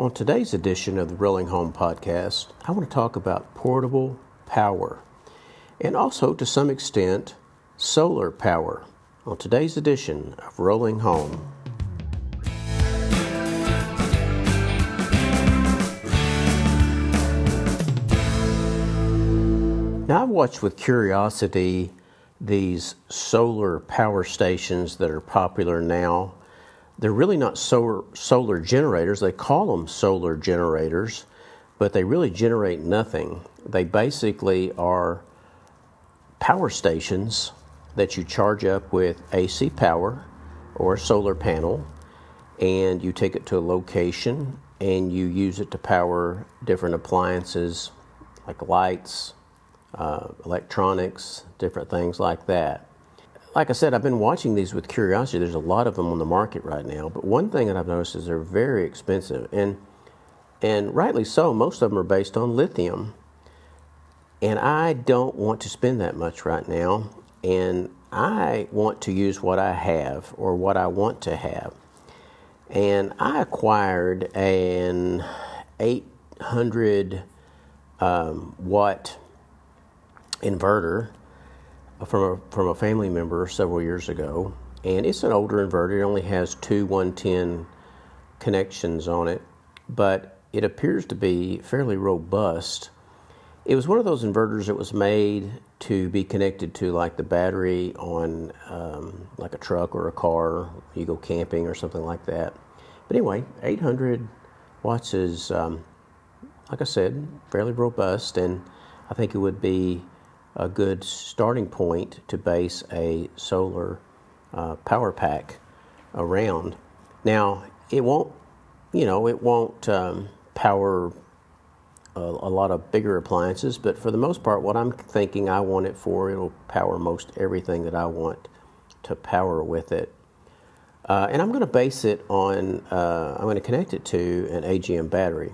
On today's edition of the Rolling Home Podcast, I want to talk about portable power and also, to some extent, solar power. On today's edition of Rolling Home. Now, I've watched with curiosity these solar power stations that are popular now they're really not solar, solar generators. They call them solar generators, but they really generate nothing. They basically are power stations that you charge up with AC power or a solar panel, and you take it to a location and you use it to power different appliances like lights, uh, electronics, different things like that like I said, I've been watching these with curiosity. There's a lot of them on the market right now, but one thing that I've noticed is they're very expensive, and and rightly so. Most of them are based on lithium, and I don't want to spend that much right now, and I want to use what I have or what I want to have, and I acquired an 800 um, watt inverter from a, from a family member several years ago, and it's an older inverter. It only has two 110 connections on it, but it appears to be fairly robust. It was one of those inverters that was made to be connected to like the battery on um, like a truck or a car. You go camping or something like that. But anyway, 800 watts is, um, like I said, fairly robust, and I think it would be a good starting point to base a solar uh, power pack around. Now, it won't, you know, it won't um, power a, a, lot of bigger appliances, but for the most part, what I'm thinking I want it for, it'll power most everything that I want to power with it. Uh, and I'm going to base it on, uh, I'm going to connect it to an AGM battery.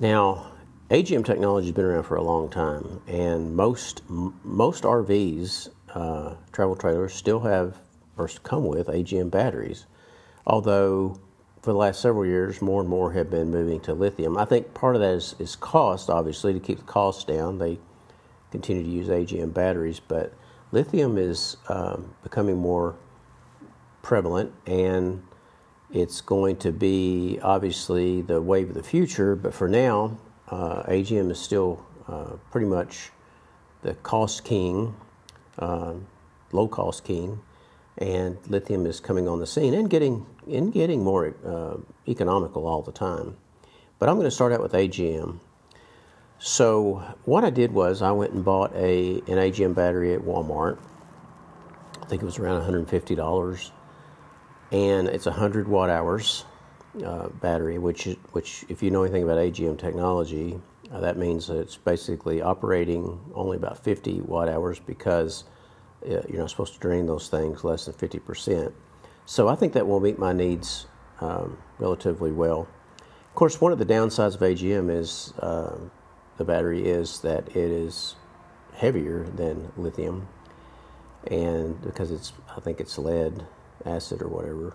Now, AGM technology has been around for a long time, and most most RVs, uh, travel trailers, still have or come with AGM batteries. Although for the last several years, more and more have been moving to lithium. I think part of that is, is cost, obviously, to keep the costs down. They continue to use AGM batteries, but lithium is um, becoming more prevalent and it's going to be obviously the wave of the future. But for now, uh, AGM is still uh, pretty much the cost king, uh, low cost king, and lithium is coming on the scene and getting and getting more uh, economical all the time. But I'm going to start out with AGM. So what I did was I went and bought a an AGM battery at Walmart. I think it was around 150 dollars, and it's 100 watt hours uh, battery, which which if you know anything about AGM technology, uh, that means that it's basically operating only about 50 watt hours because uh, you're not supposed to drain those things less than 50 percent. So I think that will meet my needs um, relatively well. Of course, one of the downsides of AGM is uh, the battery is that it is heavier than lithium, and because it's I think it's lead acid or whatever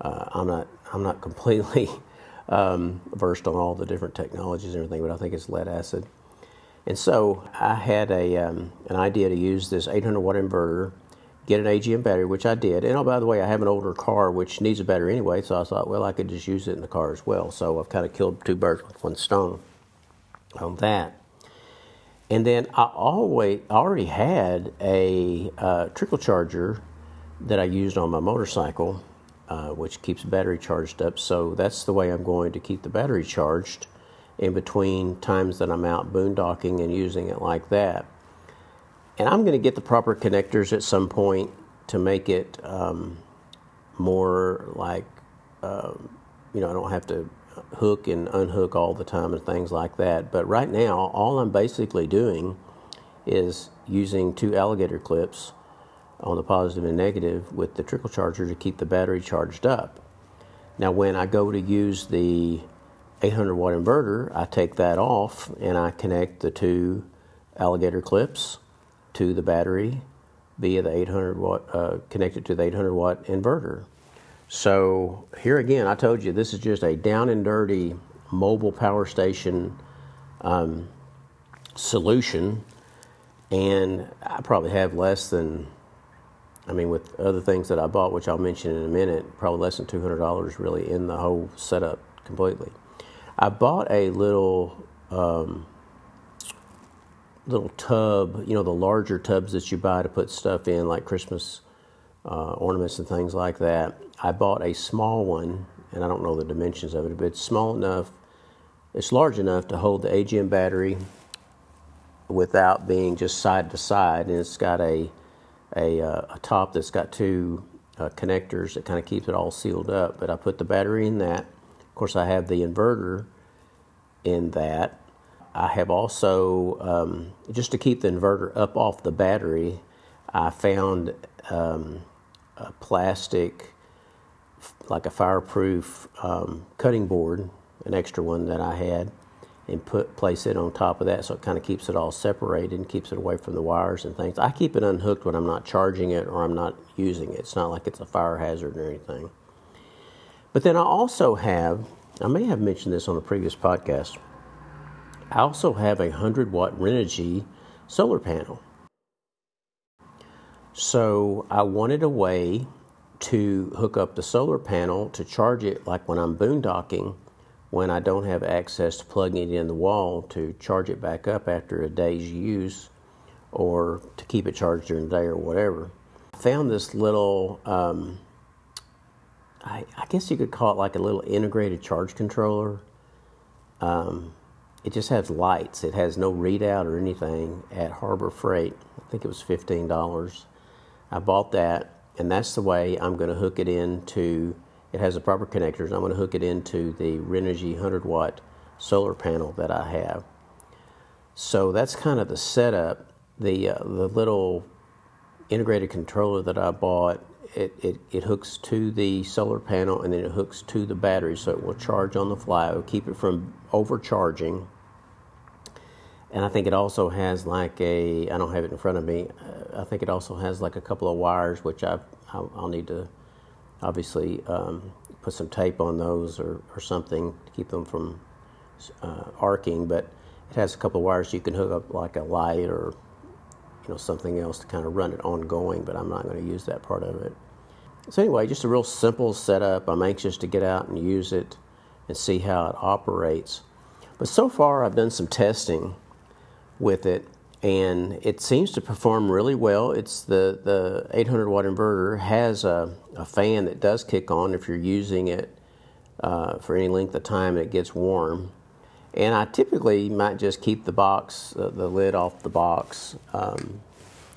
uh, I'm not I'm not completely um, versed on all the different technologies and everything, but I think it's lead acid. And so I had a um, an idea to use this 800 watt inverter, get an AGM battery, which I did. And oh, by the way, I have an older car which needs a battery anyway, so I thought, well, I could just use it in the car as well. So I've kind of killed two birds with one stone on that. And then I always already had a uh, trickle charger that I used on my motorcycle uh, which keeps the battery charged up. So that's the way I'm going to keep the battery charged in between times that I'm out boondocking and using it like that. And I'm going to get the proper connectors at some point to make it um, more like, uh, you know, I don't have to hook and unhook all the time and things like that. But right now, all I'm basically doing is using two alligator clips on the positive and negative with the trickle charger to keep the battery charged up. Now, when I go to use the 800 watt inverter, I take that off and I connect the two alligator clips to the battery via the 800 watt, uh, connected to the 800 watt inverter. So here again, I told you this is just a down and dirty mobile power station um, solution, and I probably have less than, I mean, with other things that I bought, which I'll mention in a minute, probably less than two hundred dollars really in the whole setup completely. I bought a little. Um, little tub, you know, the larger tubs that you buy to put stuff in, like Christmas uh, ornaments and things like that. I bought a small one, and I don't know the dimensions of it, but it's small enough, it's large enough to hold the AGM battery without being just side to side, and it's got a a, uh, a top that's got two uh, connectors that kind of keeps it all sealed up. But I put the battery in that. Of course, I have the inverter in that. I have also, um, just to keep the inverter up off the battery, I found um, a plastic, like a fireproof um, cutting board, an extra one that I had, and put place it on top of that so it kind of keeps it all separated and keeps it away from the wires and things. I keep it unhooked when I'm not charging it or I'm not using it. It's not like it's a fire hazard or anything. But then I also have, I may have mentioned this on a previous podcast. I also have a 100 watt Renogy solar panel. So I wanted a way to hook up the solar panel to charge it like when I'm boondocking when I don't have access to plugging it in the wall to charge it back up after a day's use or to keep it charged during the day or whatever. I found this little, um, I, I, guess you could call it like a little integrated charge controller. Um, it just has lights. It has no readout or anything at Harbor Freight. I think it was $15. I bought that, and that's the way I'm going to hook it into. It has the proper connectors. I'm going to hook it into the Renogy 100 watt solar panel that I have. So that's kind of the setup. The uh, the little integrated controller that I bought, it, it, it hooks to the solar panel and then it hooks to the battery so it will charge on the fly. It will keep it from overcharging and I think it also has like a I don't have it in front of me. Uh, I think it also has like a couple of wires, which I've, I'll, I'll need to obviously um, put some tape on those or, or something to keep them from uh, arcing. But it has a couple of wires you can hook up like a light or you know something else to kind of run it ongoing. But I'm not going to use that part of it. So anyway, just a real simple setup. I'm anxious to get out and use it and see how it operates. But so far, I've done some testing with it, and it seems to perform really well. It's the, the 800 watt inverter has a, a fan that does kick on if you're using it uh, for any length of time and it gets warm. And I typically might just keep the box, uh, the lid off the box, um,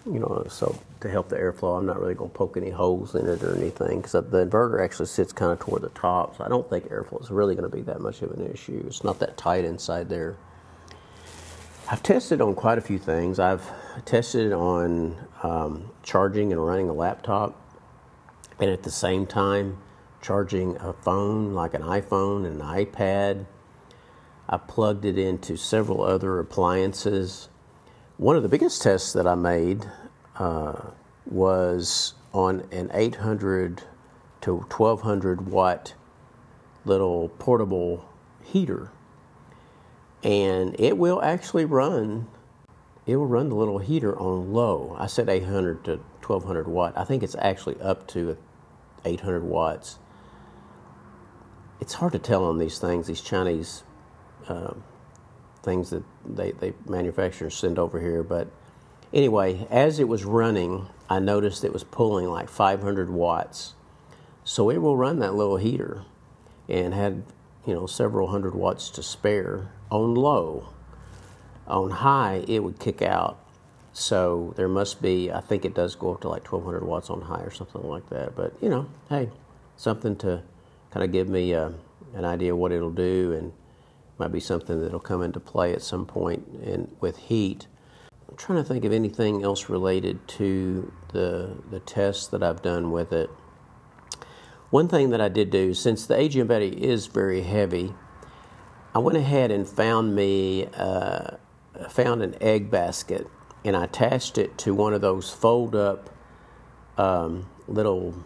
you know, so to help the airflow. I'm not really going to poke any holes in it or anything because the inverter actually sits kind of toward the top, so I don't think airflow is really going to be that much of an issue. It's not that tight inside there. I've tested on quite a few things. I've tested on um, charging and running a laptop, and at the same time, charging a phone like an iPhone and an iPad. I plugged it into several other appliances. One of the biggest tests that I made uh, was on an 800 to 1200 watt little portable heater and it will actually run it will run the little heater on low. I said 800 to 1200 watt. I think it's actually up to 800 watts. It's hard to tell on these things these chinese uh, things that they, they send over here but anyway as it was running i noticed it was pulling like 500 watts. So it will run that little heater and had you know several hundred watts to spare on low. On high, it would kick out. So there must be, I think it does go up to like 1200 watts on high or something like that. But, you know, hey, something to kind of give me uh, an idea what it'll do and might be something that'll come into play at some point in, with heat. I'm trying to think of anything else related to the, the tests that I've done with it. One thing that I did do, since the AGM battery is very heavy, I went ahead and found me uh, found an egg basket and I attached it to one of those fold up um, little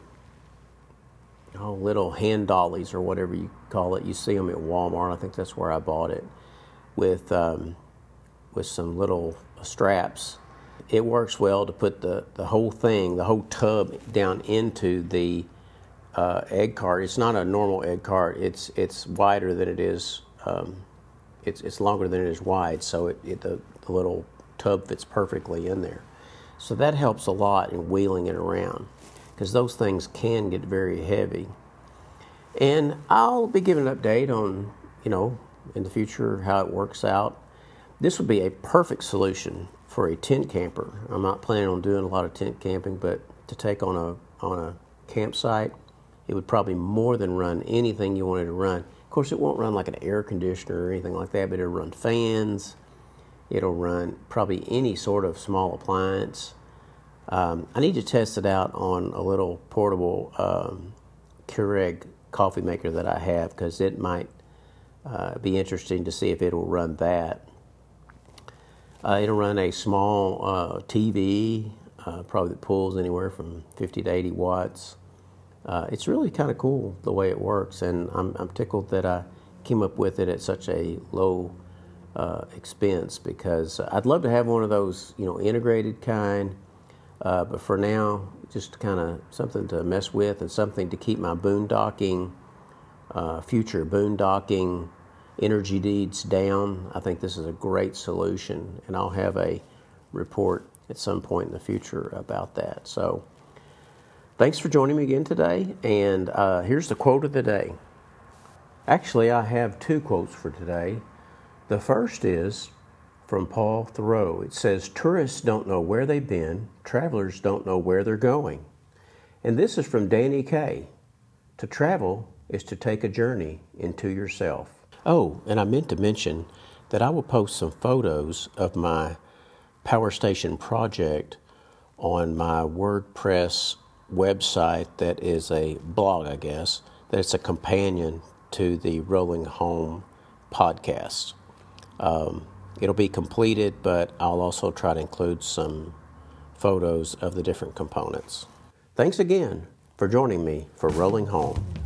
oh, little hand dollies or whatever you call it. You see them at Walmart. I think that's where I bought it with um, with some little straps. It works well to put the, the whole thing, the whole tub, down into the uh, egg cart. It's not a normal egg cart. It's it's wider than it is. Um, it's it's longer than it is wide, so it, it the, the little tub fits perfectly in there. So that helps a lot in wheeling it around because those things can get very heavy. And I'll be giving an update on, you know, in the future how it works out. This would be a perfect solution for a tent camper. I'm not planning on doing a lot of tent camping, but to take on a on a campsite, it would probably more than run anything you wanted to run. Of course, it won't run like an air conditioner or anything like that, but it'll run fans. It'll run probably any sort of small appliance. Um, I need to test it out on a little portable um, Keurig coffee maker that I have because it might uh, be interesting to see if it'll run that. Uh, it'll run a small uh, TV, uh, probably that pulls anywhere from 50 to 80 watts. Uh, it's really kind of cool the way it works, and I'm, I'm, tickled that I came up with it at such a low uh, expense because I'd love to have one of those, you know, integrated kind. but for now, just kind of something to mess with and something to keep my boondocking, future boondocking energy needs down, I think this is a great solution, and I'll have a report at some point in the future about that. So, thanks for joining me again today, and uh, here's the quote of the day. Actually, I have two quotes for today. The first is from Paul Theroux. It says, Tourists don't know where they've been, travelers don't know where they're going. And this is from Danny Kaye. To travel is to take a journey into yourself. Oh, and I meant to mention that I will post some photos of my power station project on my WordPress website that is a blog, I guess, that it's a companion to the Rolling Home podcast. Um, it'll be completed, but I'll also try to include some photos of the different components. Thanks again for joining me for Rolling Home.